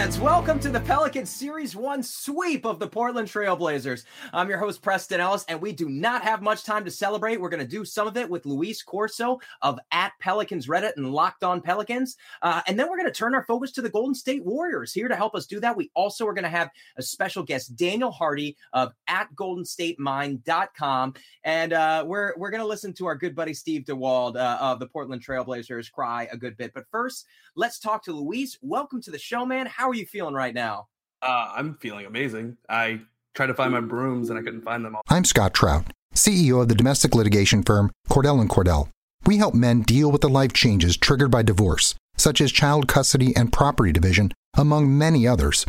Fans? Welcome to the Pelicans Series 1 sweep of the Portland Trailblazers. I'm your host, Preston Ellis, and we do not have much time to celebrate. We're going to do some of it with Luis Corzo of at Pelicans Reddit and Locked On Pelicans. Uh, and then we're going to turn our focus to the Golden State Warriors. Here to help us do that, we also are going to have a special guest, Daniel Hardy of at goldenstatemind.com. And uh, we're, we're going to listen to our good buddy Steve DeWald uh, of the Portland Trailblazers cry a good bit. But first, let's talk to Luis welcome to the show, man. How are you feeling right now? Uh, I'm feeling amazing. I tried to find my brooms and I couldn't find them all. I'm Scott Trout, CEO of the domestic litigation firm Cordell and Cordell. We help men deal with the life changes triggered by divorce, such as child custody and property division, among many others.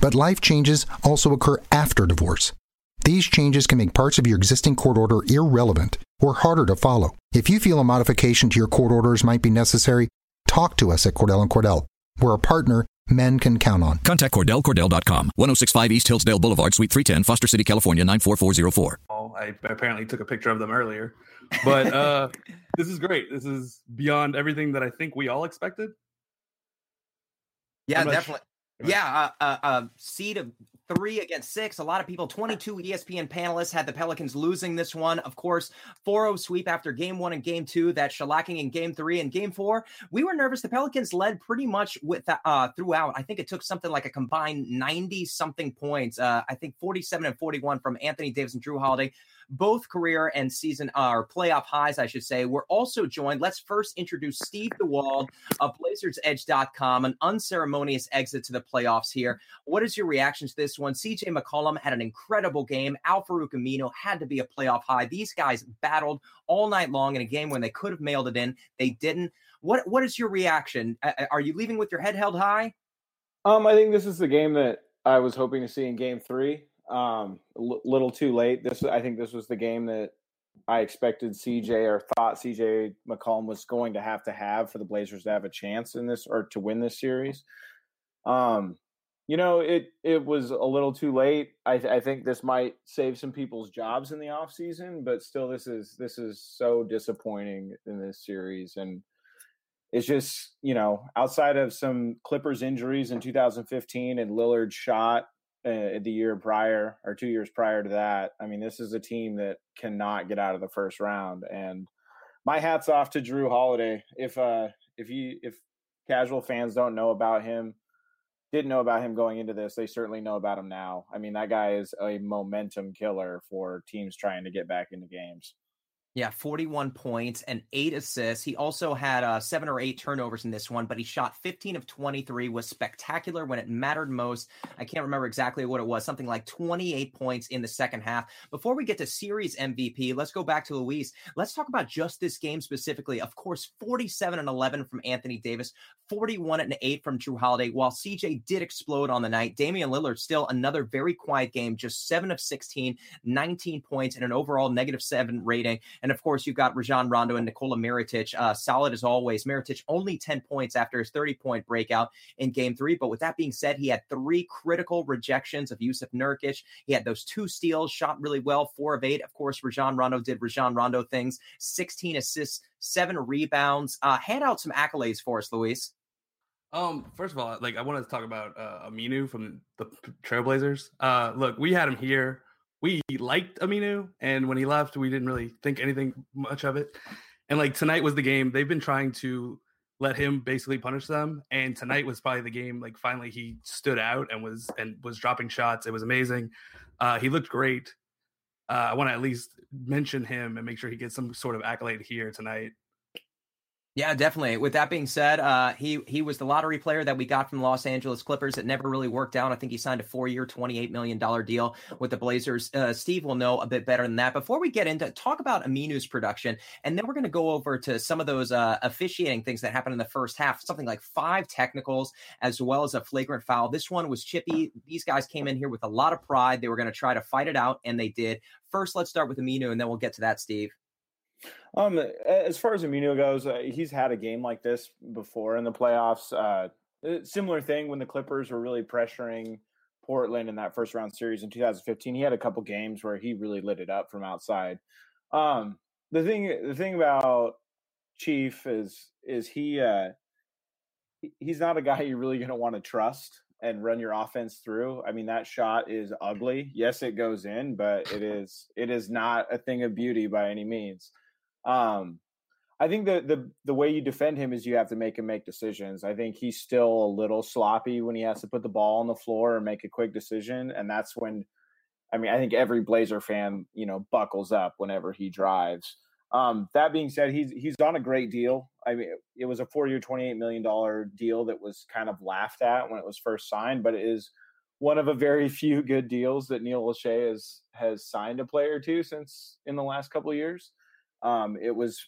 But life changes also occur after divorce. These changes can make parts of your existing court order irrelevant or harder to follow. If you feel a modification to your court orders might be necessary, talk to us at Cordell and Cordell. We're a partner men can count on. Contact Cordell, CordellCordell.com, 1065 East Hillsdale Boulevard, Suite 310, Foster City, California, 94404. Oh, I apparently took a picture of them earlier. But uh, this is great. This is beyond everything that I think we all expected. Yeah, definitely. Sure. Yeah, uh, uh, uh, seed of three against six. A lot of people, 22 ESPN panelists had the Pelicans losing this one. Of course, 4 0 sweep after game one and game two, that shellacking in game three and game four. We were nervous. The Pelicans led pretty much with uh, throughout. I think it took something like a combined 90 something points. Uh, I think 47 and 41 from Anthony Davis and Jrue Holiday both career and season uh, or playoff highs, I should say. We're also joined. Let's first introduce Steve DeWald of BlazersEdge.com, an unceremonious exit to the playoffs here. What is your reaction to this one? CJ McCollum had an incredible game. Al Farouq Aminu had to be a playoff high. These guys battled all night long in a game when they could have mailed it in. They didn't. What What is your reaction? Are you leaving with your head held high? Um, I think this is the game that I was hoping to see in Game Three. Um, a l- little too late. This I think this was the game that I expected CJ or thought CJ McCollum was going to have to have for the Blazers to have a chance in this or to win this series. Um, you know, it it was a little too late. I, I think this might save some people's jobs in the off season, but still, this is this is so disappointing in this series, and it's just you know outside of some Clippers injuries in 2015 and Lillard shot uh, the year prior or two years prior to that. I mean, this is a team that cannot get out of the first round. And my hats off to Jrue Holiday. If uh if you if casual fans don't know about him, didn't know about him going into this, they certainly know about him now. I mean, that guy is a momentum killer for teams trying to get back into games. Yeah, 41 points and eight assists. He also had uh, seven or eight turnovers in this one, but he shot 15 of 23, was spectacular when it mattered most. I can't remember exactly what it was, something like 28 points in the second half. Before we get to series MVP, let's go back to Luis. Let's talk about just this game specifically. Of course, 47 and 11 from Anthony Davis, 41 and 8 from Jrue Holiday. While CJ did explode on the night, Damian Lillard still another very quiet game, just 7 of 16, 19 points, and an overall negative 7 rating. And of course, you've got Rajon Rondo and Nikola Mirotic, uh, solid as always. Mirotic only 10 points after his 30 point breakout in game three. But with that being said, he had three critical rejections of Jusuf Nurkic. He had those two steals, shot really well, four of eight. Of course, Rajon Rondo did Rajon Rondo things, 16 assists, seven rebounds. Uh, hand out some accolades for us, Luis. Um, first of all, like I wanted to talk about uh, Aminu from the Trailblazers. Uh, look, we had him here. We liked Aminu, and when he left, we didn't really think anything much of it. And like tonight was the game. They've been trying to let him basically punish them, and tonight was probably the game. Like finally, he stood out and was and was dropping shots. It was amazing. Uh, he looked great. Uh, I want to at least mention him and make sure he gets some sort of accolade here tonight. Yeah, definitely. With that being said, uh, he he was the lottery player that we got from the Los Angeles Clippers. It never really worked out. I think he signed a four-year, twenty-eight million dollar deal with the Blazers. Uh, Steve will know a bit better than that. Before we get into talk about Aminu's production, and then we're going to go over to some of those uh, officiating things that happened in the first half. Something like five technicals, as well as a flagrant foul. This one was chippy. These guys came in here with a lot of pride. They were going to try to fight it out, and they did. First, let's start with Aminu, and then we'll get to that, Steve. Um, as far as Aminu goes, uh, he's had a game like this before in the playoffs. Uh, similar thing when the Clippers were really pressuring Portland in that first round series in 2015. He had a couple games where he really lit it up from outside. Um, the thing, the thing about Chief is, is he, uh, he's not a guy you're really going to want to trust and run your offense through. I mean, that shot is ugly. Yes, it goes in, but it is, it is not a thing of beauty by any means. Um, I think the the the way you defend him is you have to make him make decisions. I think he's still a little sloppy when he has to put the ball on the floor and make a quick decision, and that's when, I mean, I think every Blazer fan you know buckles up whenever he drives. Um, that being said, he's he's on a great deal. I mean, it was a four-year, twenty-eight million dollar deal that was kind of laughed at when it was first signed, but it is one of a very few good deals that Neil Olshey has has signed a player to since in the last couple of years. Um, it was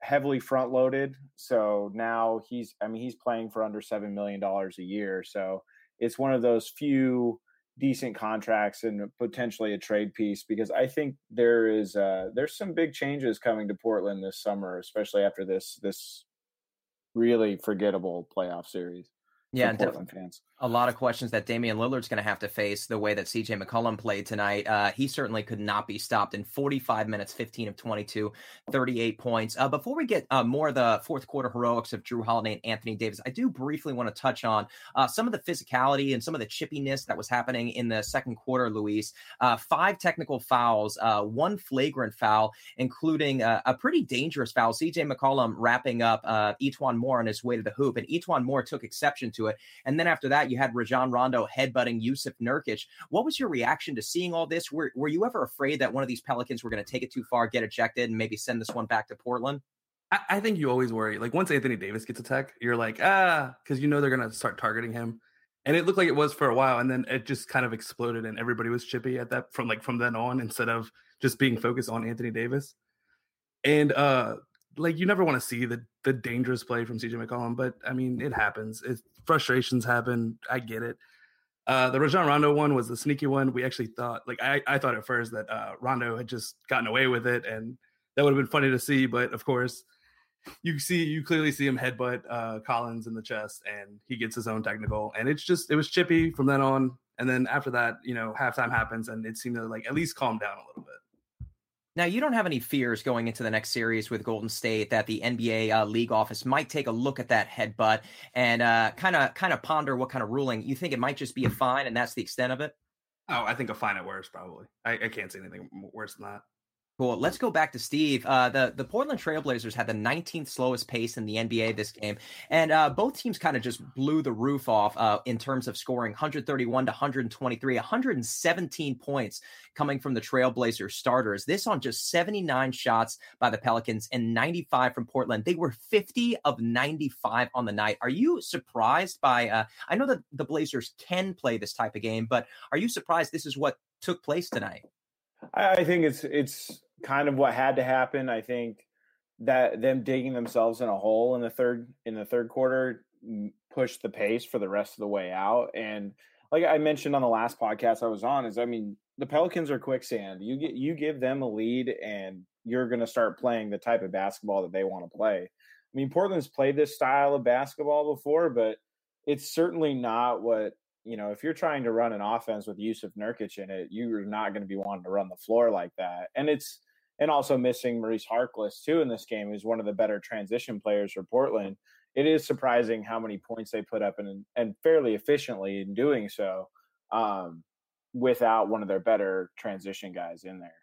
heavily front loaded. So now he's, I mean, he's playing for under $7 million a year. So it's one of those few decent contracts and potentially a trade piece because I think there is, uh, there's some big changes coming to Portland this summer, especially after this, this really forgettable playoff series. Yeah, Portland fans a lot of questions that Damian Lillard's going to have to face the way that CJ McCollum played tonight. Uh, he certainly could not be stopped in 45 minutes, 15 of 22, 38 points. Uh, before we get uh, more of the fourth quarter heroics of Jrue Holiday and Anthony Davis, I do briefly want to touch on uh, some of the physicality and some of the chippiness that was happening in the second quarter, Luis. Uh, five technical fouls, uh, one flagrant foul, including a pretty dangerous foul. CJ McCollum wrapping up uh, E'Twaun Moore on his way to the hoop, and E'Twaun Moore took exception to it. And then after that, you had Rajon Rondo headbutting Jusuf Nurkic. What was your reaction to seeing all this? Were, were you ever afraid that one of these Pelicans were going to take it too far, get ejected, and maybe send this one back to Portland? I, I think you always worry. Like once Anthony Davis gets a tech, you're like, ah, because you know they're going to start targeting him. And it looked like it was for a while, and then it just kind of exploded, and everybody was chippy at that from like from then on, instead of just being focused on Anthony Davis. And uh like you never want to see the the dangerous play from CJ McCollum, but I mean it happens. It, frustrations happen. I get it. Uh, the Rajon Rondo one was the sneaky one. We actually thought, like I, I thought at first that uh, Rondo had just gotten away with it, and that would have been funny to see. But of course, you see, you clearly see him headbutt uh, Collins in the chest, and he gets his own technical, and it's just it was chippy from then on. And then after that, you know, halftime happens, and it seemed to like at least calm down a little bit. Now, you don't have any fears going into the next series with Golden State that the NBA uh, league office might take a look at that headbutt and kind of kind of ponder what kind of ruling you think it might just be a fine, and that's the extent of it. Oh, I think a fine at worst, probably. I, I can't say anything worse than that. Cool. Let's go back to Steve. Uh, the the Portland Trailblazers had the 19th slowest pace in the NBA this game, and uh, both teams kind of just blew the roof off uh, in terms of scoring 131 to 123, 117 points coming from the Trailblazers starters. This on just 79 shots by the Pelicans and 95 from Portland. They were 50 of 95 on the night. Are you surprised by? Uh, I know that the Blazers can play this type of game, but are you surprised this is what took place tonight? I think it's it's kind of what had to happen. I think that them digging themselves in a hole in the third in the third quarter pushed the pace for the rest of the way out. And like I mentioned on the last podcast I was on, is I mean the Pelicans are quicksand. You get you give them a lead and you're going to start playing the type of basketball that they want to play. I mean, Portland's played this style of basketball before, but it's certainly not what you know. If you're trying to run an offense with Jusuf Nurkic in it, you're not going to be wanting to run the floor like that. And it's and also missing Maurice Harkless too in this game, who's one of the better transition players for Portland. It is surprising how many points they put up and and fairly efficiently in doing so, um, without one of their better transition guys in there.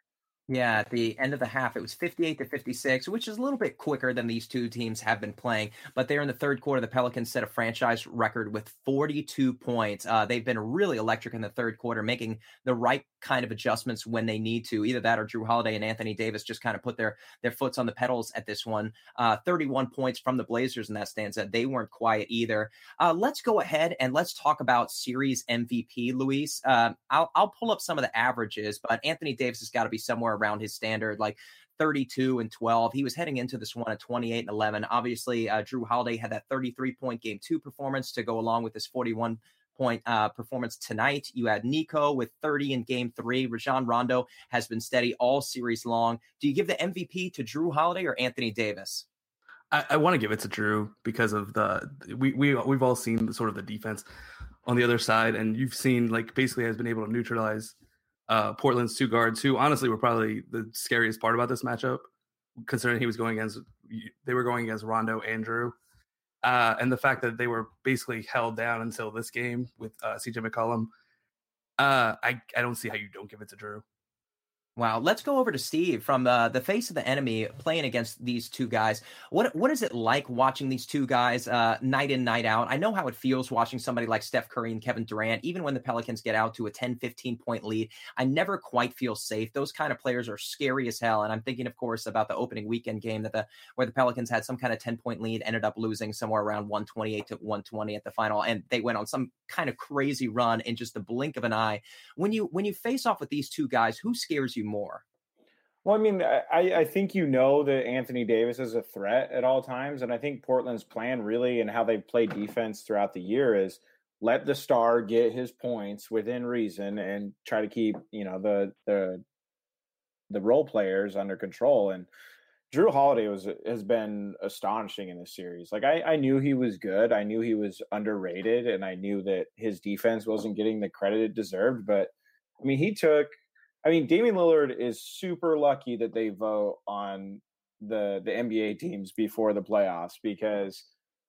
Yeah, at the end of the half, it was 58 to 56, which is a little bit quicker than these two teams have been playing. But there in the third quarter, the Pelicans set a franchise record with 42 points. Uh, they've been really electric in the third quarter, making the right kind of adjustments when they need to. Either that or Jrue Holiday and Anthony Davis just kind of put their their foots on the pedals at this one. Uh, 31 points from the Blazers in that stanza. They weren't quiet either. Uh, let's go ahead and let's talk about series MVP, Luis. Uh, I'll, I'll pull up some of the averages, but Anthony Davis has got to be somewhere around his standard, like 32 and 12. He was heading into this one at 28 and 11. Obviously, uh, Jrue Holiday had that 33 point game two performance to go along with his 41 point uh, performance tonight. You had Nico with 30 in game three. Rajon Rondo has been steady all series long. Do you give the MVP to Jrue Holiday or Anthony Davis? I, I want to give it to Jrue because of the we we we've all seen the sort of the defense on the other side, and you've seen like basically has been able to neutralize uh, Portland's two guards, who honestly were probably the scariest part about this matchup, considering he was going against they were going against Rondo and Jrue uh, and the fact that they were basically held down until this game with uh, CJ McCollum, uh, I I don't see how you don't give it to Jrue. Wow. Let's go over to Steve from the, the face of the enemy playing against these two guys. What what is it like watching these two guys uh, night in, night out? I know how it feels watching somebody like Steph Curry and Kevin Durant, even when the Pelicans get out to a 10, 15 point lead. I never quite feel safe. Those kind of players are scary as hell. And I'm thinking, of course, about the opening weekend game that the where the Pelicans had some kind of 10 point lead, ended up losing somewhere around 128 to 120 at the final. And they went on some kind of crazy run in just the blink of an eye. When you when you face off with these two guys, who scares you more? Well, I mean, I, I think you know that Anthony Davis is a threat at all times. And I think Portland's plan really and how they play defense throughout the year is let the star get his points within reason and try to keep, you know, the the the role players under control. And Jrue Holiday was has been astonishing in this series. Like I, I knew he was good. I knew he was underrated and I knew that his defense wasn't getting the credit it deserved. But I mean, he took I mean, Damian Lillard is super lucky that they vote on the the NBA teams before the playoffs because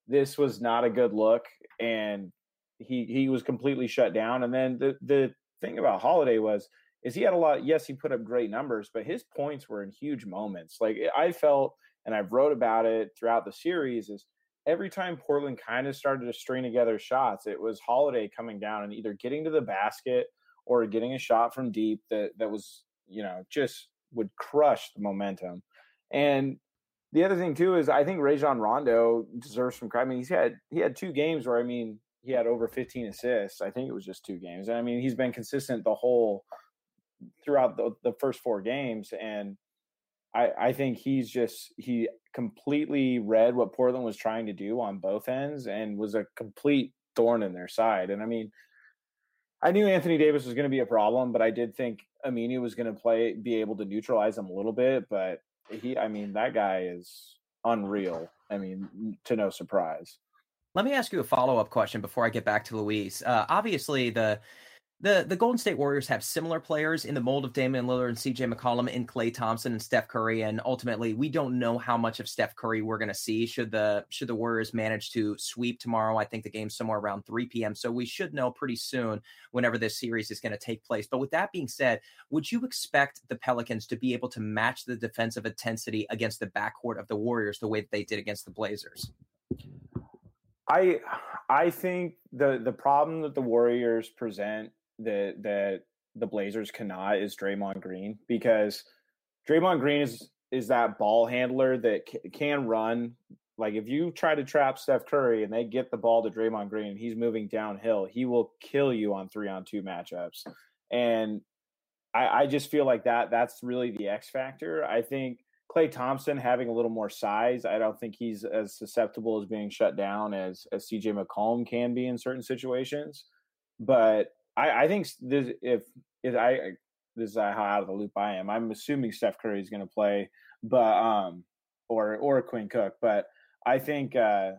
this was not a good look, and he he was completely shut down. And then the the thing about Holiday was is he had a lot. Yes, he put up great numbers, but his points were in huge moments. Like eh, I felt, and I've wrote about it throughout the series, is every time Portland kind of started to string together shots, it was Holiday coming down and either getting to the basket or getting a shot from deep that that was you know just would crush the momentum. And the other thing too is I think Rajon Rondo deserves some credit. I mean, he's had he had two games where I mean he had over 15 assists. I think it was just two games. And I mean, he's been consistent the whole throughout the, the first four games. And I, I think he's just he completely read what Portland was trying to do on both ends and was a complete thorn in their side. And I mean, I knew Anthony Davis was going to be a problem, but I did think Aminu was going to play, be able to neutralize him a little bit. But he, I mean, that guy is unreal. I mean, to no surprise. Let me ask you a follow up question before I get back to Luis. Uh, obviously, the the the Golden State Warriors have similar players in the mold of Damian Lillard and CJ McCollum and Klay Thompson and Steph Curry. And ultimately, we don't know how much of Steph Curry we're going to see should the should the Warriors manage to sweep tomorrow. I think the game's somewhere around 3 p.m. So we should know pretty soon whenever this series is going to take place. But with that being said, would you expect the Pelicans to be able to match the defensive intensity against the backcourt of the Warriors the way that they did against the Blazers? I I think the the problem that the Warriors present that that the Blazers cannot is Draymond Green because Draymond Green is is that ball handler that c- can run. Like if you try to trap Steph Curry and they get the ball to Draymond Green and he's moving downhill, he will kill you on three on two matchups. And I, I just feel like that that's really the X factor. I think Klay Thompson having a little more size, I don't think he's as susceptible as being shut down as as CJ McCollum can be in certain situations. But I, I think this, if if I this is how out of the loop I am. I'm assuming Steph Curry is going to play, but um, or or Quinn Cook, but I think uh,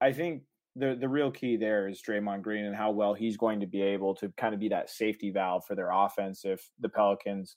I think the the real key there is Draymond Green and how well he's going to be able to kind of be that safety valve for their offense if the Pelicans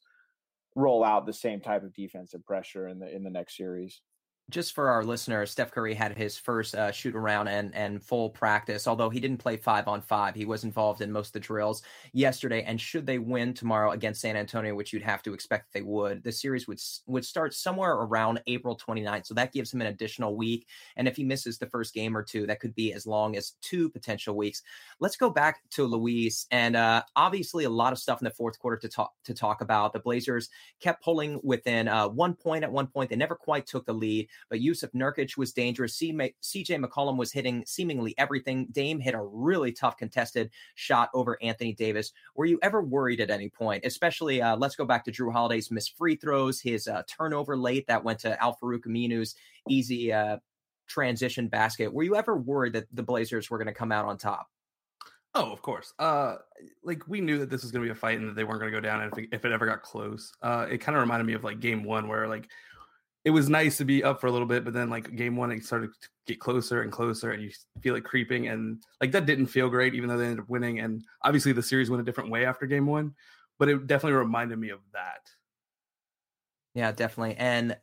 roll out the same type of defensive pressure in the in the next series just for our listeners, Steph Curry had his first uh, shoot around and, and full practice. Although he didn't play five on five, he was involved in most of the drills yesterday. And should they win tomorrow against San Antonio, which you'd have to expect they would, the series would would start somewhere around April 29th. So that gives him an additional week. And if he misses the first game or two, that could be as long as two potential weeks. Let's go back to Luis, and uh, obviously a lot of stuff in the fourth quarter to talk to talk about. The Blazers kept pulling within uh, one point at one point. They never quite took the lead but Jusuf Nurkic was dangerous. CJ McCollum was hitting seemingly everything. Dame hit a really tough contested shot over Anthony Davis. Were you ever worried at any point? Especially, uh, let's go back to Jrue Holiday's missed free throws, his uh, turnover late that went to Al Farouq Aminu's easy uh, transition basket. Were you ever worried that the Blazers were going to come out on top? Oh, of course. Uh, like we knew that this was going to be a fight and that they weren't going to go down. And if it, if it ever got close, uh, it kind of reminded me of like game one, where like it was nice to be up for a little bit, but then like game one, it started to get closer and closer, and you feel it creeping, and like that didn't feel great, even though they ended up winning. And obviously, the series went a different way after game one, but it definitely reminded me of that. Yeah, definitely. And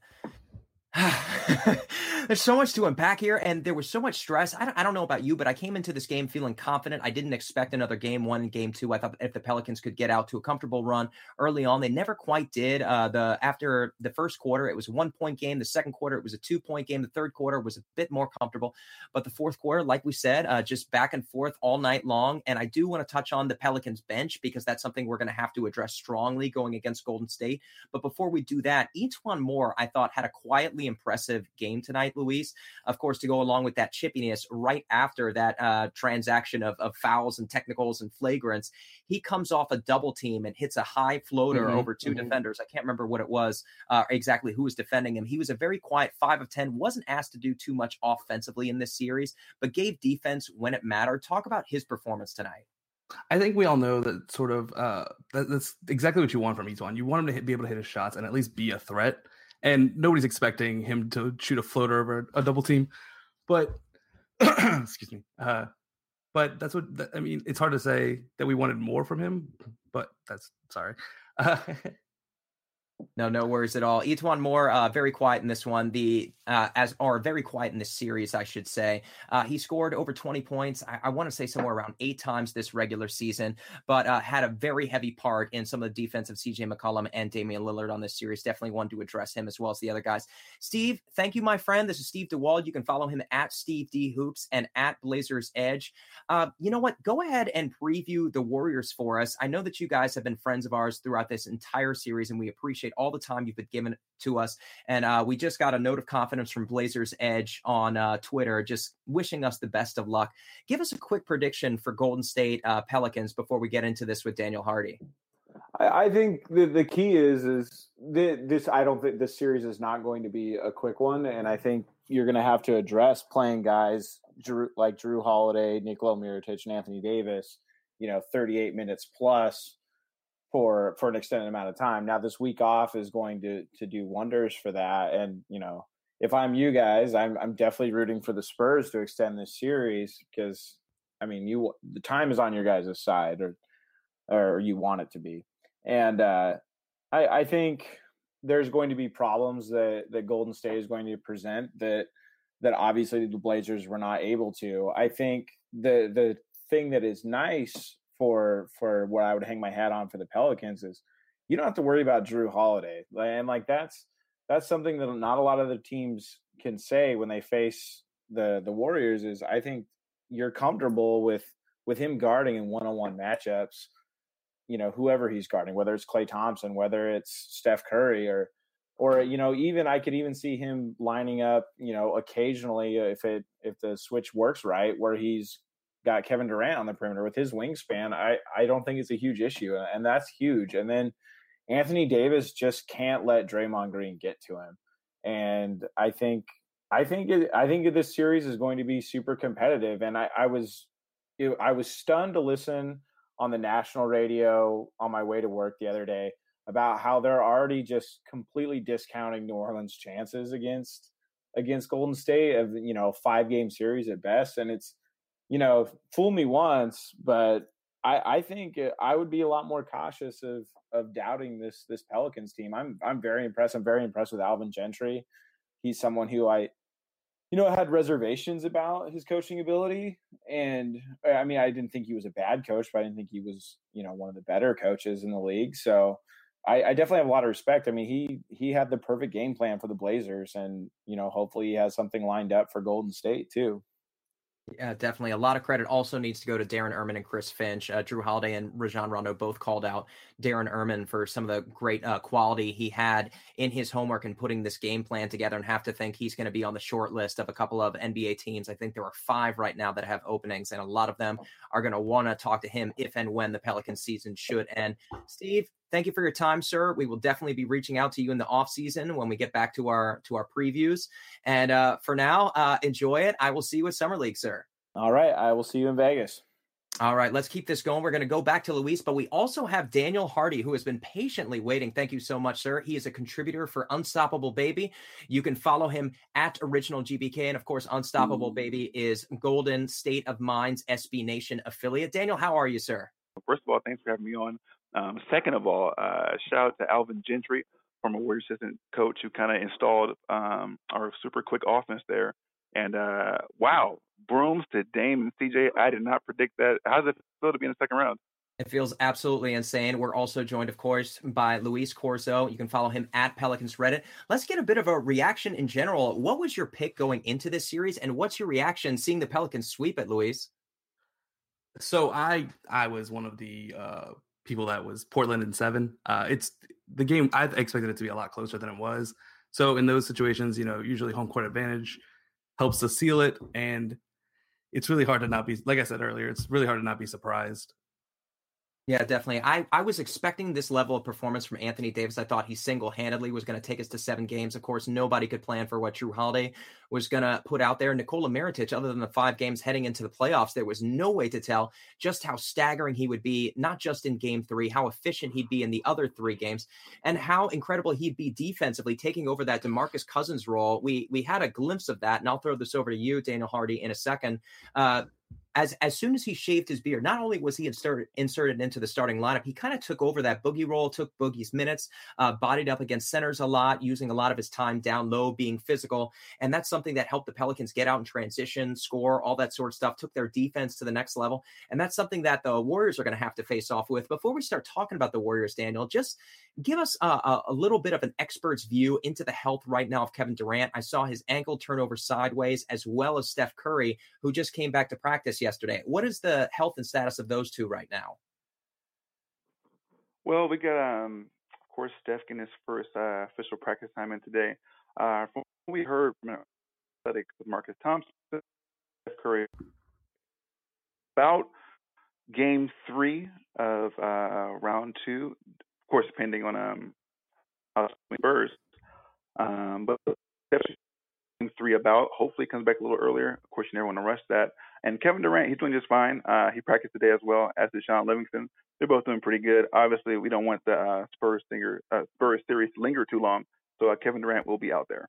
There's so much to unpack here, and there was so much stress. I don't, I don't know about you, but I came into this game feeling confident. I didn't expect another game one game two. I thought if the Pelicans could get out to a comfortable run early on, they never quite did. Uh, the after the first quarter, it was a one point game. The second quarter, it was a two point game. The third quarter was a bit more comfortable, but the fourth quarter, like we said, uh, just back and forth all night long. And I do want to touch on the Pelicans bench because that's something we're going to have to address strongly going against Golden State. But before we do that, E'Twaun Moore, I thought had a quietly impressive game tonight. Luis. Of course, to go along with that chippiness right after that uh, transaction of, of fouls and technicals and flagrants, he comes off a double team and hits a high floater mm-hmm, over 2 mm-hmm. defenders. I can't remember what it was uh, exactly who was defending him. He was a very quiet five of 10, wasn't asked to do too much offensively in this series, but gave defense when it mattered. Talk about his performance tonight. I think we all know that sort of uh, that, that's exactly what you want from E'Twaun. You want him to hit, be able to hit his shots and at least be a threat and nobody's expecting him to shoot a floater over a double team. But excuse me. Uh, but that's what I mean. It's hard to say that we wanted more from him, but that's sorry. no, no worries at all. E'Twaun Moore, uh, very quiet in this one. The uh, as are very quiet in this series, I should say. Uh, he scored over 20 points. I, I want to say somewhere around eight times this regular season, but uh, had a very heavy part in some of the defense of CJ McCollum and Damian Lillard on this series. Definitely wanted to address him as well as the other guys. Steve, thank you, my friend. This is Steve DeWald. You can follow him at Steve D Hoops and at Blazers Edge. Uh, you know what? Go ahead and preview the Warriors for us. I know that you guys have been friends of ours throughout this entire series, and we appreciate all the time you've been given to us. And uh, we just got a note of confidence from Blazers Edge on uh, Twitter, just wishing us the best of luck. Give us a quick prediction for Golden State uh, Pelicans before we get into this with Daniel Hardy. I, I think the, the key is is this. I don't think this series is not going to be a quick one, and I think you're going to have to address playing guys Jrue, like Jrue Holiday, Nikola Mirotic, and Anthony Davis. You know, 38 minutes plus for for an extended amount of time. Now this week off is going to to do wonders for that. And you know, if I'm you guys, I'm I'm definitely rooting for the Spurs to extend this series because I mean you the time is on your guys' side or or you want it to be. And uh, I I think there's going to be problems that that Golden State is going to present that that obviously the Blazers were not able to. I think the the thing that is nice for for what I would hang my hat on for the Pelicans is you don't have to worry about Jrue Holiday, and like that's that's something that not a lot of the teams can say when they face the the Warriors. Is I think you're comfortable with with him guarding in one on one matchups. You know, whoever he's guarding, whether it's Klay Thompson, whether it's Steph Curry, or or you know, even I could even see him lining up. You know, occasionally if it if the switch works right, where he's got Kevin Durant on the perimeter with his wingspan, I I don't think it's a huge issue, and that's huge. And then Anthony Davis just can't let Draymond Green get to him, and I think I think it, I think this series is going to be super competitive. And I, I was I was stunned to listen on the national radio on my way to work the other day. about how they're already just completely discounting New Orleans' chances against against Golden State of you know five game series at best, and it's you know fool me once, but I, I think uh, I would be a lot more cautious of of doubting this this Pelicans team. I'm I'm very impressed. I'm very impressed with Alvin Gentry. He's someone who I you know, had reservations about his coaching ability. And uh, I mean, I didn't think he was a bad coach, but I didn't think he was, you know, one of the better coaches in the league. So I, I, definitely have a lot of respect. I mean, he he had the perfect game plan for the Blazers, and you know, hopefully he has something lined up for Golden State too. Yeah, definitely. A lot of credit also needs to go to Darren Erman and Chris Finch. Uh, Jrue Holiday and Rajon Rondo both called out Darren Erman for some of the great uh, quality he had in his homework and putting this game plan together. And have to think he's going to be on the short list of a couple of NBA teams. I think there are five right now that have openings, and a lot of them are going to want to talk to him if and when the Pelican season should end. Steve, thank you for your time, sir. We will definitely be reaching out to you in the off season when we get back to our to our previews. And uh, for now, uh, enjoy it. I will see you at Summer League, sir. All right, I will see you in Vegas. All right, let's keep this going. We're going to go back to Luis, but we also have Daniel Hardy, who has been patiently waiting. Thank you so much, sir. He is a contributor for Unstoppable Baby. You can follow him at Original GBK. And of course, Unstoppable Baby is Golden State of Mind's SB Nation affiliate. Daniel, how are you, sir? First of all, thanks for having me on. Um, second of all, uh, shout out to Alvin Gentry, former Warriors assistant coach, who kind of installed um, our super quick offense there. And uh, wow, brooms to Dame and CJ. I did not predict that. How does it feel to be in the second round? It feels absolutely insane. We're also joined, of course, by Luis Corzo. You can follow him at Pelicans Reddit. Let's get a bit of a reaction in general. What was your pick going into this series, and what's your reaction seeing the Pelicans sweep it, Luis? So I I was one of the uh, people that was Portland in seven. Uh, it's the game. I expected it to be a lot closer than it was. So in those situations, you know, usually home court advantage helps to seal it, and it's really hard to not be. Like I said earlier, it's really hard to not be surprised. Yeah, definitely. I, I was expecting this level of performance from Anthony Davis. I thought he single handedly was going to take us to seven games. Of course, nobody could plan for what Jrue Holiday was going to put out there. Nikola Mirotic, other than the five games heading into the playoffs, there was no way to tell just how staggering he would be, not just in game three, how efficient he'd be in the other three games, and how incredible he'd be defensively, taking over that Demarcus Cousins role. We we had a glimpse of that, and I'll throw this over to you, Daniel Hardy, in a second. Uh, as as soon as he shaved his beard, not only was he inserted inserted into the starting lineup, he kind of took over that boogie role, took Boogie's minutes, uh, bodied up against centers a lot, using a lot of his time down low, being physical, and that's something that helped the Pelicans get out in transition, score, all that sort of stuff. Took their defense to the next level, and that's something that the Warriors are going to have to face off with. Before we start talking about the Warriors, Daniel, just give us a, a, a little bit of an expert's view into the health right now of Kevin Durant. I saw his ankle turn over sideways, as well as Steph Curry, who just came back to practice yesterday. What is the health and status of those two right now? Well, we got, um, of course, Steph getting his first uh, official practice assignment today. Uh, from what we heard from with Marcus Thompson, Steph Curry, about game three of uh, round two, of course, depending on um, how Spurs. Um, but three about. Hopefully, comes back a little earlier. Of course, you never want to rush that. And Kevin Durant, he's doing just fine. Uh, he practiced today as well as did Shaun Livingston. They're both doing pretty good. Obviously, we don't want the uh, Spurs singer, uh, Spurs series to linger too long, so uh, Kevin Durant will be out there.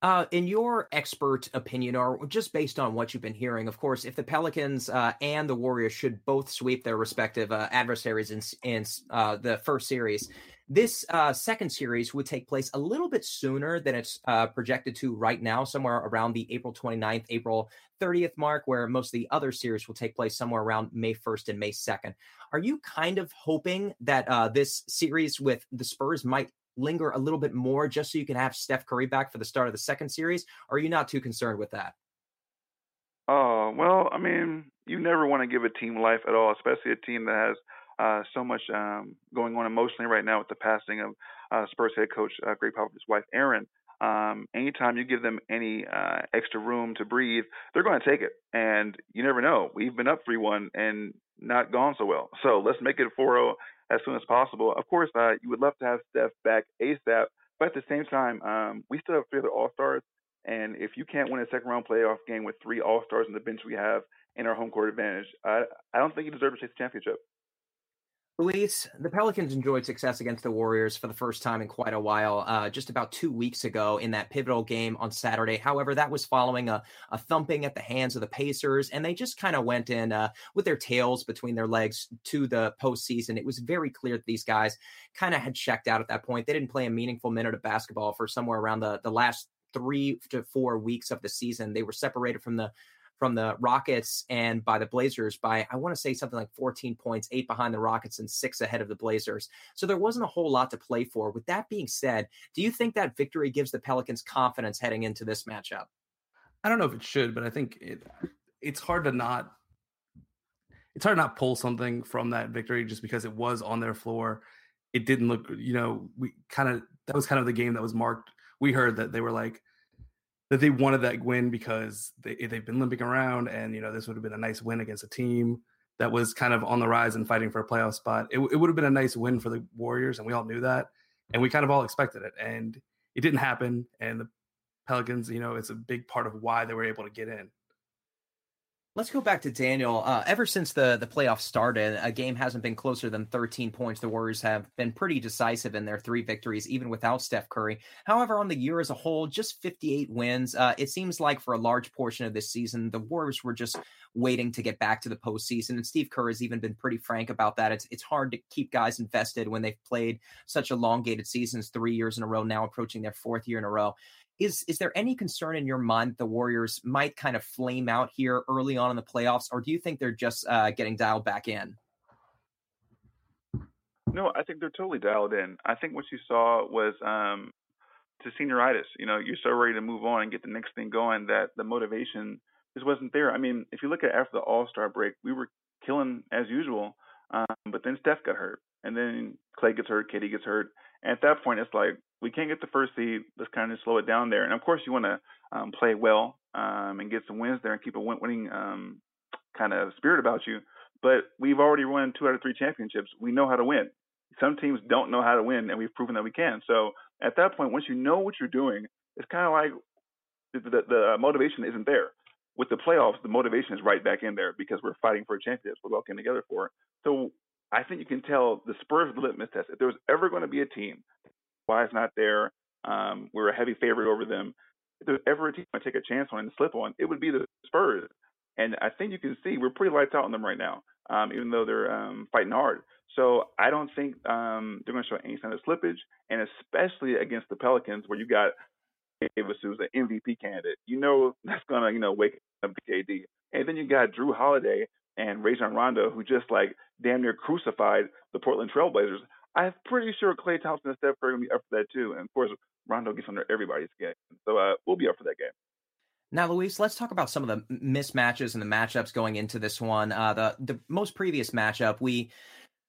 Uh, in your expert opinion, or just based on what you've been hearing, of course, if the Pelicans uh, and the Warriors should both sweep their respective uh, adversaries in, in uh, the first series, this uh, second series would take place a little bit sooner than it's uh, projected to right now, somewhere around the April 29th, April 30th mark, where most of the other series will take place somewhere around May 1st and May 2nd. Are you kind of hoping that this series with the Spurs might linger a little bit more just so you can have Steph Curry back for the start of the second series? Or are you not too concerned with that? Oh, well, I mean, you never want to give a team life at all, especially a team that has uh, so much um, going on emotionally right now with the passing of uh, Spurs head coach uh, Gregg Popovich's wife, Erin. Um, anytime you give them any uh, extra room to breathe, they're going to take it. And you never know. We've been up 3 1 and not gone so well. So let's make it 4 0 as soon as possible. Of course, uh, you would love to have Steph back ASAP, but at the same time, um, we still have three other All Stars. And if you can't win a second round playoff game with three All Stars on the bench we have in our home court advantage, I, I don't think you deserve to chase the championship. Luis, the Pelicans enjoyed success against the Warriors for the first time in quite a while, uh, just about two weeks ago in that pivotal game on Saturday. However, that was following a, a thumping at the hands of the Pacers, and they just kind of went in uh, with their tails between their legs to the postseason. It was very clear that these guys kind of had checked out at that point. They didn't play a meaningful minute of basketball for somewhere around the, the last three to four weeks of the season. They were separated from the from the Rockets and by the Blazers by, I want to say something like 14 points, eight behind the Rockets and six ahead of the Blazers. So there wasn't a whole lot to play for. With that being said, do you think that victory gives the Pelicans confidence heading into this matchup? I don't know if it should, but I think it it's hard to not it's hard to not pull something from that victory just because it was on their floor. It didn't look, you know, we kind of that was kind of the game that was marked. We heard that they were like, that they wanted that win because they eh, they've been limping around, and you know this would have been a nice win against a team that was kind of on the rise and fighting for a playoff spot. It, it would have been a nice win for the Warriors, and we all knew that, and we kind of all expected it, and it didn't happen. And the Pelicans, you know, it's a big part of why they were able to get in. Let's go back to Daniel. Uh, ever since the the playoffs started, a game hasn't been closer than 13 points. The Warriors have been pretty decisive in their three victories, even without Steph Curry. However, on the year as a whole, just 58 wins. Uh, it seems like for a large portion of this season, the Warriors were just waiting to get back to the postseason. And Steve Kerr has even been pretty frank about that. It's it's hard to keep guys invested when they've played such elongated seasons, three years in a row, now approaching their fourth year in a row. Is is there any concern in your mind the Warriors might kind of flame out here early on in the playoffs, or do you think they're just uh, getting dialed back in? No, I think they're totally dialed in. I think what you saw was um, to senioritis. You know, you're so ready to move on and get the next thing going that the motivation just wasn't there. I mean, if you look at after the All Star break, we were killing as usual, um, but then Steph got hurt, and then Klay gets hurt, KD gets hurt, and at that point, it's like we can't get the first seed. Let's kind of slow it down there. And of course, you want to um, play well um, and get some wins there and keep a winning um, kind of spirit about you. But we've already won two out of three championships. We know how to win. Some teams don't know how to win, and we've proven that we can. So at that point, once you know what you're doing, it's kind of like the, the, the motivation isn't there. With the playoffs, the motivation is right back in there because we're fighting for a championship. We're getting together for. It. So I think you can tell the Spurs litmus test. If there was ever going to be a team why it's not there. Um, we're a heavy favorite over them. If there's ever a team I take a chance on and slip on, it would be the Spurs. And I think you can see we're pretty lights out on them right now, um, even though they're um, fighting hard. So I don't think um, they're going to show any sign of slippage, and especially against the Pelicans, where you got Davis, who's an MVP candidate. You know that's going to you know wake up KD, and then you got Jrue Holiday and Rajon Rondo, who just like damn near crucified the Portland Trailblazers. I'm pretty sure Klay Thompson and Steph Curry will be up for that too. And of course, Rondo gets under everybody's skin. So uh, we'll be up for that game. Now, Luis, let's talk about some of the mismatches and the matchups going into this one. Uh, the the most previous matchup, we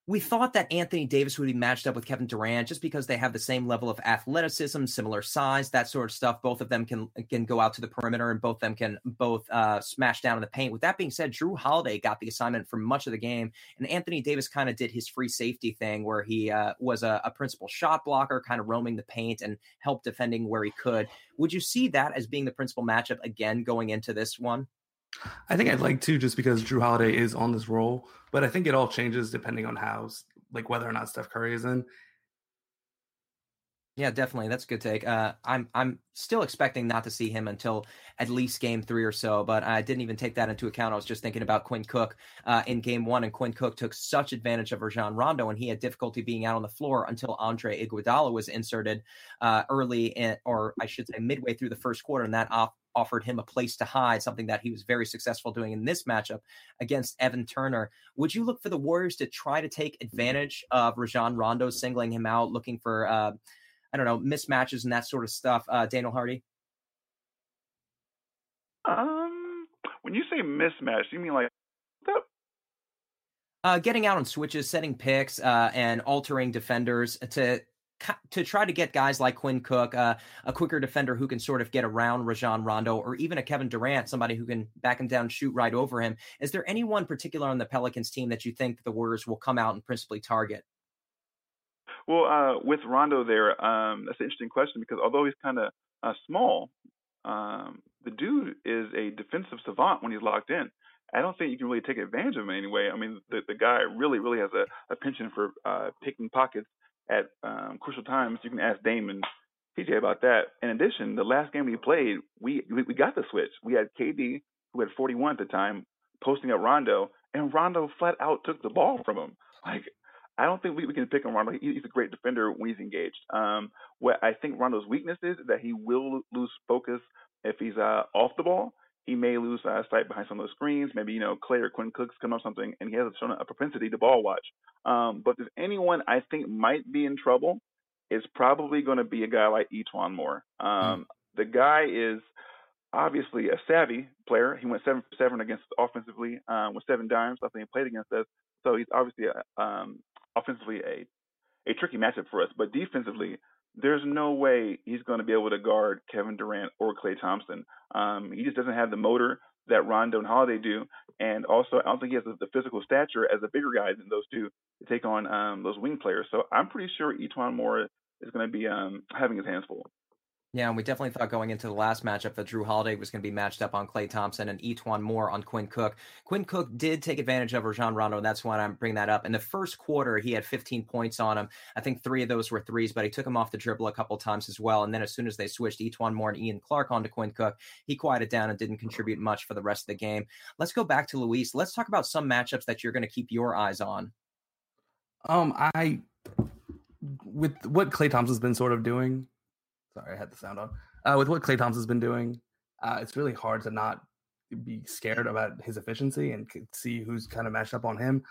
we thought that Anthony Davis would be matched up with Kevin Durant just because they have the same level of athleticism, similar size, that sort of stuff. Both of them can can go out to the perimeter, and both of them can both uh, smash down in the paint. With that being said, Jrue Holiday got the assignment for much of the game, and Anthony Davis kind of did his free safety thing, where he uh, was a, a principal shot blocker, kind of roaming the paint and help defending where he could. Would you see that as being the principal matchup again going into this one? I think I'd like to just because Jrue Holiday is on this role, but I think it all changes depending on how, like, whether or not Steph Curry is in. Yeah, definitely. That's a good take. Uh, I'm I'm still expecting not to see him until at least game three or so, but I didn't even take that into account. I was just thinking about Quinn Cook uh, in game one, and Quinn Cook took such advantage of Rajon Rondo, and he had difficulty being out on the floor until Andre Iguodala was inserted uh, early, in, or I should say midway through the first quarter, and that off offered him a place to hide, something that he was very successful doing in this matchup against Evan Turner. Would you look for the Warriors to try to take advantage of Rajon Rondo singling him out, looking for, uh, I don't know, mismatches and that sort of stuff? Uh, Daniel Hardy? Um, when you say mismatch, you mean like uh, getting out on switches, setting picks, uh, and altering defenders to to try to get guys like Quinn Cook, uh, a quicker defender who can sort of get around Rajon Rondo, or even a Kevin Durant, somebody who can back him down, shoot right over him. Is there anyone particular on the Pelicans team that you think the Warriors will come out and principally target? Well, uh, with Rondo there, um, that's an interesting question because although he's kind of uh, small, um, the dude is a defensive savant when he's locked in. I don't think you can really take advantage of him anyway. I mean, the the guy really really has a, a penchant for uh, picking pockets at um, crucial times. You can ask Damon PJ about that. In addition, the last game we played, we we got the switch. We had KD who had 41 at the time posting up Rondo, and Rondo flat out took the ball from him. Like I don't think we, we can pick on Rondo. He, he's a great defender when he's engaged. Um, what I think Rondo's weakness is that he will lose focus if he's uh, off the ball. He may lose uh, sight behind some of those screens. Maybe you know Klay or Quinn Cook's come up something, and he has shown a propensity to ball watch. Um, but if anyone I think might be in trouble, it's probably going to be a guy like E'Twaun Moore. Um, mm. The guy is obviously a savvy player. He went seven for seven against offensively um, with seven dimes. I think he played against us, so he's obviously a, um, offensively a a tricky matchup for us. But defensively, there's no way he's going to be able to guard Kevin Durant or Klay Thompson. Um, he just doesn't have the motor that Rondo and Holiday do, and also I don't think he has the, physical stature as a bigger guy than those two to take on um, those wing players. So I'm pretty sure E'Twaun Moore is going to be um, having his hands full. Yeah, and we definitely thought going into the last matchup that Jrue Holiday was going to be matched up on Klay Thompson and E'Twaun Moore on Quinn Cook. Quinn Cook did take advantage of Rajon Rondo, and that's why I'm bringing that up. In the first quarter, he had 15 points on him. I think three of those were threes, but he took him off the dribble a couple times as well. And then as soon as they switched E'Twaun Moore and Ian Clark onto Quinn Cook, he quieted down and didn't contribute much for the rest of the game. Let's go back to Luis. Let's talk about some matchups that you're going to keep your eyes on. Um, I with what Klay Thompson's been sort of doing. Sorry, I had the sound on uh, with what Klay Thompson's been doing, uh, it's really hard to not be scared about his efficiency and see who's kind of matched up on him.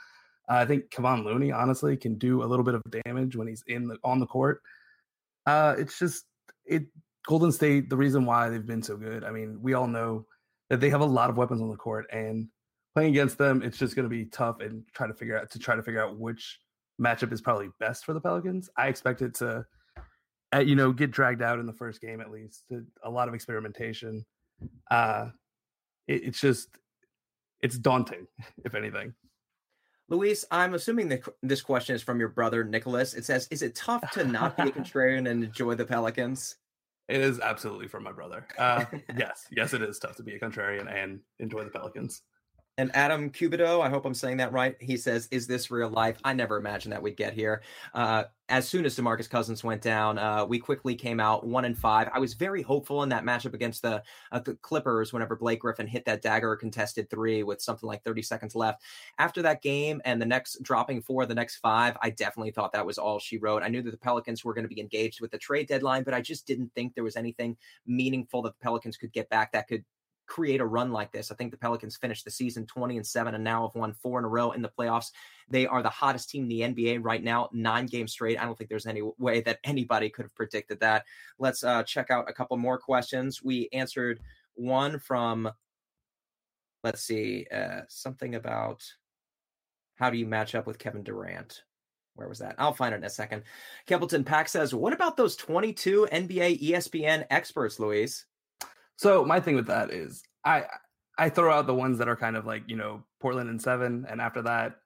Uh, I think Kevon Looney honestly can do a little bit of damage when he's in the on the court. Uh, it's just it Golden State. The reason why they've been so good. I mean, we all know that they have a lot of weapons on the court, and playing against them, it's just going to be tough and try to figure out to try to figure out which matchup is probably best for the Pelicans. I expect it to you know, get dragged out in the first game at least. A lot of experimentation. Uh, it, it's just, it's daunting, if anything. Luis, I'm assuming that this question is from your brother Nicholas. It says, "Is it tough to not be a contrarian and enjoy the Pelicans?" It is absolutely from my brother. Uh, yes, yes, it is tough to be a contrarian and enjoy the Pelicans. And Adam Cubido, I hope I'm saying that right. He says, "Is this real life?" I never imagined that we'd get here. Uh, as soon as Demarcus Cousins went down, uh, we quickly came out one and five. I was very hopeful in that matchup against the, uh, the Clippers. Whenever Blake Griffin hit that dagger contested three with something like 30 seconds left, after that game and the next dropping four, the next five, I definitely thought that was all she wrote. I knew that the Pelicans were going to be engaged with the trade deadline, but I just didn't think there was anything meaningful that the Pelicans could get back that could create a run like this. I think the Pelicans finished the season 20 and 7 and now have won four in a row in the playoffs. They are the hottest team in the NBA right now, nine games straight. I don't think there's any way that anybody could have predicted that. Let's uh, check out a couple more questions. We answered one from, let's see, uh, something about how do you match up with Kevin Durant? Where was that? I'll find it in a second. Kempleton Pack says, What about those 22 NBA ESPN experts, Luis? So my thing with that is I I throw out the ones that are kind of like you know Portland and seven, and after that,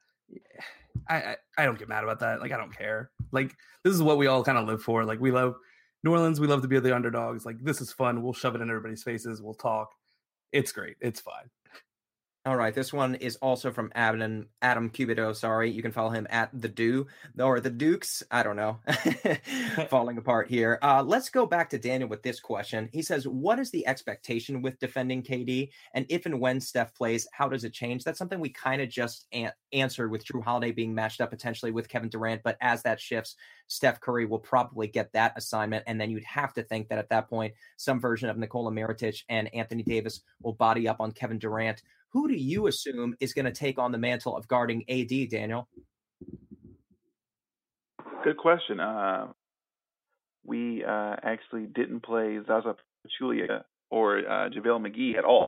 I, I I don't get mad about that. Like I don't care. Like this is what we all kind of live for. Like we love New Orleans. We love to be the underdogs. Like this is fun. We'll shove it in everybody's faces. We'll talk. It's great. It's fine. All right, this one is also from Adam Adam Cubido. Sorry, you can follow him at the Do or the Dukes. I don't know, falling apart here. Uh, let's go back to Daniel with this question. He says, "What is the expectation with defending KD, and if and when Steph plays, how does it change?" That's something we kind of just an- answered with Jrue Holiday being matched up potentially with Kevin Durant. But as that shifts, Steph Curry will probably get that assignment, and then you'd have to think that at that point, some version of Nikola Mirotic and Anthony Davis will body up on Kevin Durant who do you assume is going to take on the mantle of guarding AD, Daniel? Good question. Uh, we uh, actually didn't play Zaza Pachulia or uh, JaVale McGee at all.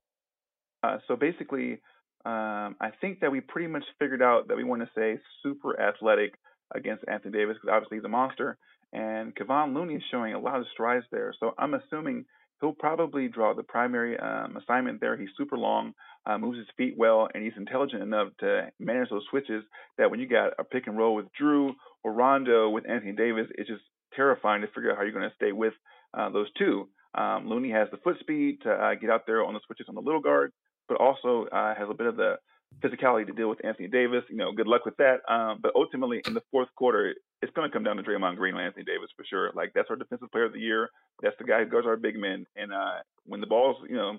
Uh, so basically, um, I think that we pretty much figured out that we want to say super athletic against Anthony Davis because obviously he's a monster. And Kevon Looney is showing a lot of strides there. So I'm assuming he'll probably draw the primary um, assignment there. He's super long, uh, moves his feet well, and he's intelligent enough to manage those switches that when you got a pick and roll with Jrue or Rondo with Anthony Davis, it's just terrifying to figure out how you're going to stay with uh, those two. Um, Looney has the foot speed to uh, get out there on the switches on the little guard, but also uh, has a bit of the physicality to deal with Anthony Davis. You know, good luck with that. Um, but ultimately, in the fourth quarter, it's going to come down to Draymond Green and Anthony Davis for sure. Like that's our defensive player of the year. That's the guy who guards our big men. And uh, when the ball's you know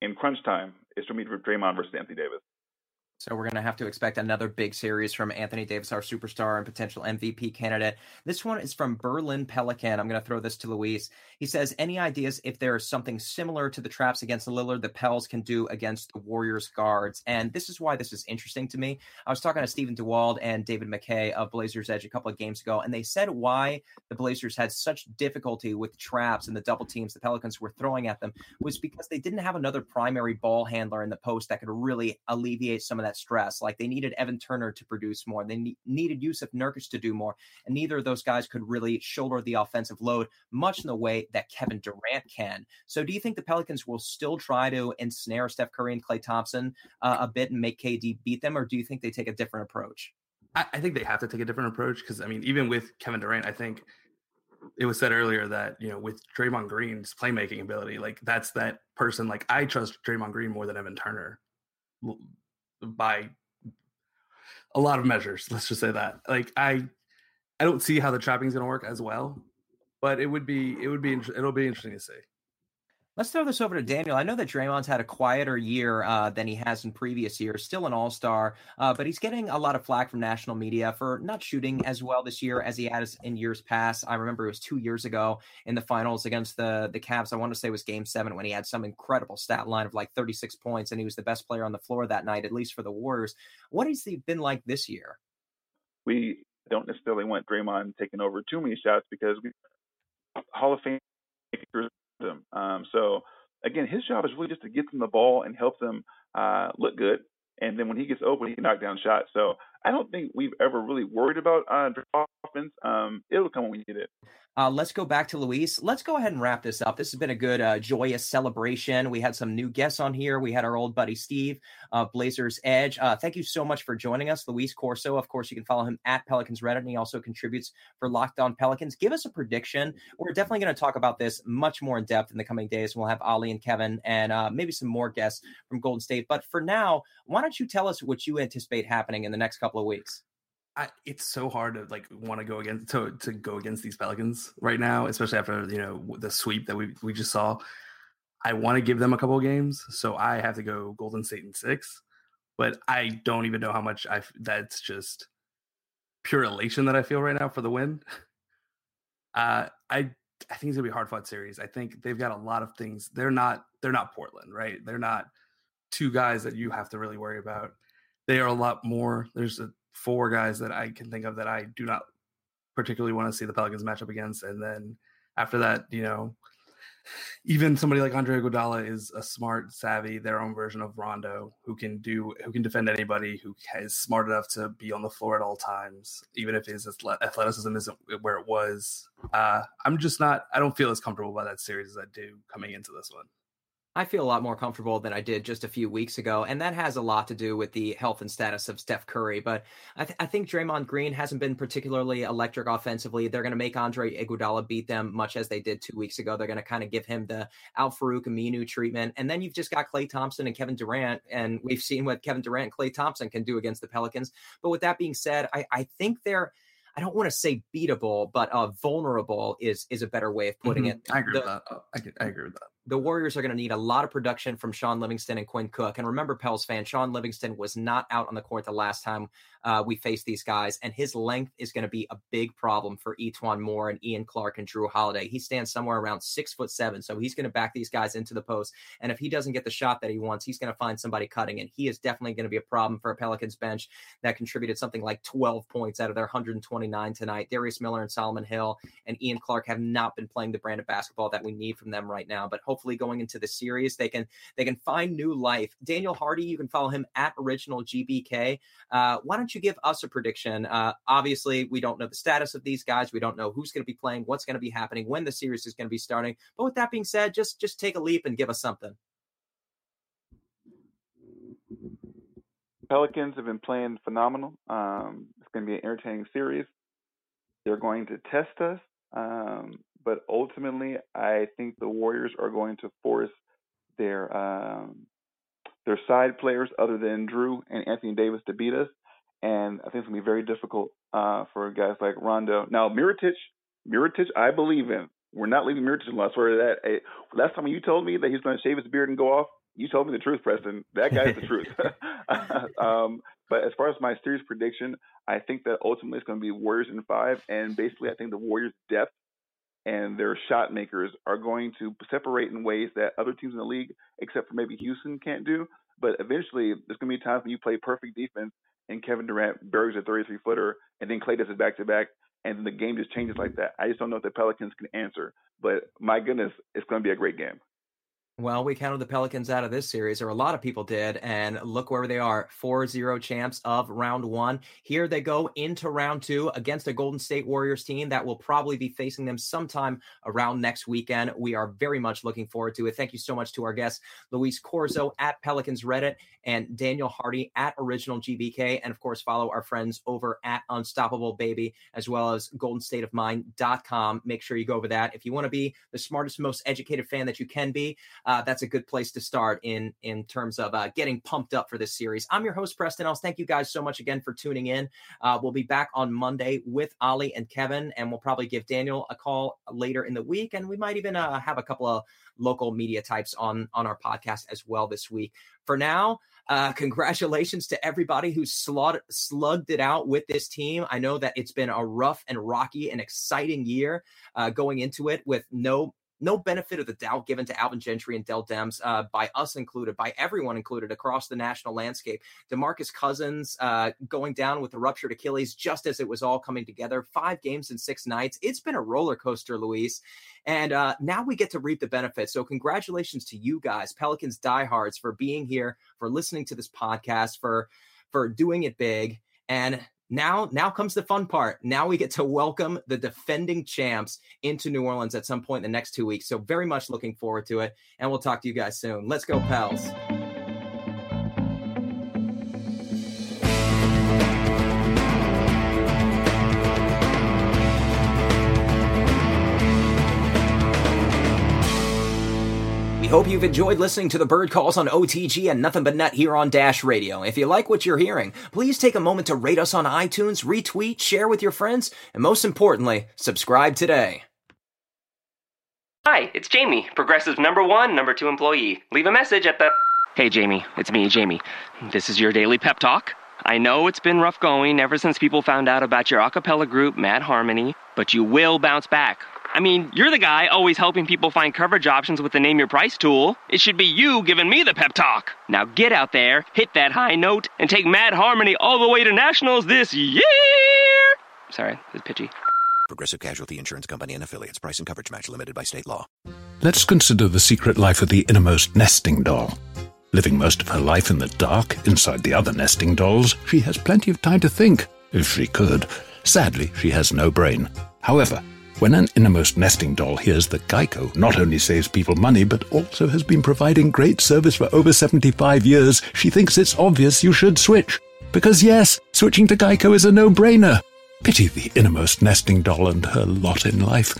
in crunch time, it's me to Draymond versus Anthony Davis. So we're going to have to expect another big series from Anthony Davis, our superstar and potential MVP candidate. This one is from Berlin Pelican. I'm going to throw this to Luis. He says, "Any ideas if there's something similar to the traps against Lillard the Pels can do against the Warriors guards?" And this is why this is interesting to me. I was talking to Stephen DeWald and David McKay of Blazers Edge a couple of games ago, and they said why the Blazers had such difficulty with traps and the double teams the Pelicans were throwing at them was because they didn't have another primary ball handler in the post that could really alleviate some of that that stress. Like they needed Evan Turner to produce more. They ne- needed Jusuf Nurkic to do more. And neither of those guys could really shoulder the offensive load much in the way that Kevin Durant can. So do you think the Pelicans will still try to ensnare Steph Curry and Klay Thompson uh, a bit and make KD beat them? Or do you think they take a different approach? I, I think they have to take a different approach because, I mean, even with Kevin Durant, I think it was said earlier that you know with Draymond Green's playmaking ability, like that's that person. Like I trust Draymond Green more than Evan Turner by a lot of measures. Let's just say that. Like I, I don't see how the trapping is going to work as well, but it would be it would be it'll be interesting to see. Let's throw this over to Daniel. I know that Draymond's had a quieter year uh, than he has in previous years. Still an All Star, uh, but he's getting a lot of flack from national media for not shooting as well this year as he has in years past. I remember it was two years ago in the finals against the the Cavs. I want to say it was Game Seven when he had some incredible stat line of like 36 points, and he was the best player on the floor that night, at least for the Warriors. What has he been like this year? We don't necessarily want Draymond taking over too many shots because we Hall of Fame. Um, so again, his job is really just to get them the ball and help them uh, look good. And then when he gets open, he can knock down shots. So I don't think we've ever really worried about uh, offense. Um, it'll come when we need it. Uh, let's go back to Luis. Let's go ahead and wrap this up. This has been a good, uh, joyous celebration. We had some new guests on here. We had our old buddy Steve, uh, Blazers Edge. Uh, thank you so much for joining us, Luis Corzo. Of course, you can follow him at Pelicans Reddit, and he also contributes for Locked On Pelicans. Give us a prediction. We're definitely going to talk about this much more in depth in the coming days. We'll have Ali and Kevin, and uh, maybe some more guests from Golden State. But for now, why don't you tell us what you anticipate happening in the next couple of weeks? I, it's so hard to like want to go against to to go against these Pelicans right now, especially after you know the sweep that we we just saw. I want to give them a couple of games, so I have to go Golden State in six. But I don't even know how much I. That's just pure elation that I feel right now for the win. Uh, I I think it's gonna be a hard fought series. I think they've got a lot of things. They're not they're not Portland, right? They're not two guys that you have to really worry about. They are a lot more. There's a four guys that I can think of that I do not particularly want to see the Pelicans match up against. And then after that, you know, even somebody like Andre Iguodala is a smart, savvy, their own version of Rondo, who can do, who can defend anybody, who is smart enough to be on the floor at all times, even if his athleticism isn't where it was. Uh, I'm just not, I don't feel as comfortable by that series as I do coming into this one. I feel a lot more comfortable than I did just a few weeks ago, and that has a lot to do with the health and status of Steph Curry. But I, th- I think Draymond Green hasn't been particularly electric offensively. They're going to make Andre Iguodala beat them, much as they did two weeks ago. They're going to kind of give him the Al Farouq Aminu treatment, and then you've just got Klay Thompson and Kevin Durant, and we've seen what Kevin Durant and Klay Thompson can do against the Pelicans. But with that being said, I, I think they're I don't want to say beatable, but uh, vulnerable is is a better way of putting mm-hmm. it. I agree the, with that. I, I agree with that the Warriors are going to need a lot of production from Shaun Livingston and Quinn Cook. And remember, Pels fan, Shaun Livingston was not out on the court the last time uh, we faced these guys, and his length is going to be a big problem for E'Twaun Moore and Ian Clark and Jrue Holiday. He stands somewhere around six foot seven, so he's going to back these guys into the post. And if he doesn't get the shot that he wants, he's going to find somebody cutting, and he is definitely going to be a problem for a Pelicans bench that contributed something like 12 points out of their 129 tonight. Darius Miller and Solomon Hill and Ian Clark have not been playing the brand of basketball that we need from them right now, but hopefully going into the series, they can they can find new life. Daniel Hardy, you can follow him at Original GBK. Uh, why don't you give us a prediction? Uh, obviously, we don't know the status of these guys. We don't know who's going to be playing, what's going to be happening, when the series is going to be starting. But with that being said, just just take a leap and give us something. Pelicans have been playing phenomenal. Um, it's going to be an entertaining series. They're going to test us. Um, but ultimately, I think the Warriors are going to force their um, their side players other than Jrue and Anthony Davis to beat us. And I think it's gonna be very difficult uh, for guys like Rondo. Now, Mirotic, Mirotic, I believe in. We're not leaving Mirotic alone. I swear to that. Hey, last time you told me that he's going to shave his beard and go off, you told me the truth, Preston. That guy's the truth. um, but as far as my series prediction, I think that ultimately it's going to be Warriors in five, and basically I think the Warriors' depth and their shot makers are going to separate in ways that other teams in the league, except for maybe Houston, can't do. But eventually, there's going to be times when you play perfect defense and Kevin Durant buries a 33 footer, and then Klay does it back to back, and the game just changes like that. I just don't know if the Pelicans can answer. But my goodness, it's going to be a great game. Well, we counted the Pelicans out of this series, or a lot of people did, and look where they are 4 0 champs of round one. Here they go into round two against a Golden State Warriors team that will probably be facing them sometime around next weekend. We are very much looking forward to it. Thank you so much to our guests, Luis Corzo at Pelicans Reddit and Daniel Hardy at Original GBK. And of course, follow our friends over at Unstoppable Baby, as well as goldenstateofmind.com. Make sure you go over that. If you want to be the smartest, most educated fan that you can be, that's a good place to start in in terms of uh, getting pumped up for this series. I'm your host Preston Ellis. Thank you guys so much again for tuning in. Uh, we'll be back on Monday with Ali and Kevin, and we'll probably give Daniel a call later in the week, and we might even uh, have a couple of local media types on on our podcast as well this week. For now. Uh, congratulations to everybody who slugged it out with this team. I know that it's been a rough and rocky and exciting year uh, going into it with no no benefit of the doubt given to Alvin Gentry and Dell Demps, uh, by us included, by everyone included across the national landscape. Demarcus Cousins uh, going down with a ruptured Achilles just as it was all coming together. Five games in six nights. It's been a roller coaster, Luis. And uh, now we get to reap the benefits. So, congratulations to you guys, Pelicans diehards, for being here, for listening to this podcast, for for doing it big. And now now comes the fun part. Now we get to welcome the defending champs into new orleans at some point in the next two weeks. So very much looking forward to it and we'll talk to you guys soon. Let's go pals hope you've enjoyed listening to the bird calls on OTG and Nothing But Net here on Dash Radio. If you like what you're hearing, please take a moment to rate us on iTunes, retweet, share with your friends, and most importantly, subscribe today. Hi, it's Jamie, Progressive number one, number two employee. Leave a message at the. Hey, Jamie, it's me, Jamie. This is your daily pep talk. I know it's been rough going ever since people found out about your a cappella group, Mad Harmony, but you will bounce back. I mean, you're the guy always helping people find coverage options with the Name Your Price tool. It should be you giving me the pep talk. Now get out there, hit that high note, and take Mad Harmony all the way to nationals this year. Sorry, it's pitchy. Progressive Casualty Insurance Company and affiliates. Price and coverage match limited by state law. Let's consider the secret life of the innermost nesting doll. Living most of her life in the dark, inside the other nesting dolls, she has plenty of time to think, if she could. Sadly, she has no brain. However, when an innermost nesting doll hears that Geico not only saves people money, but also has been providing great service for over 75 years, she thinks it's obvious you should switch. Because yes, switching to Geico is a no-brainer. Pity the innermost nesting doll and her lot in life.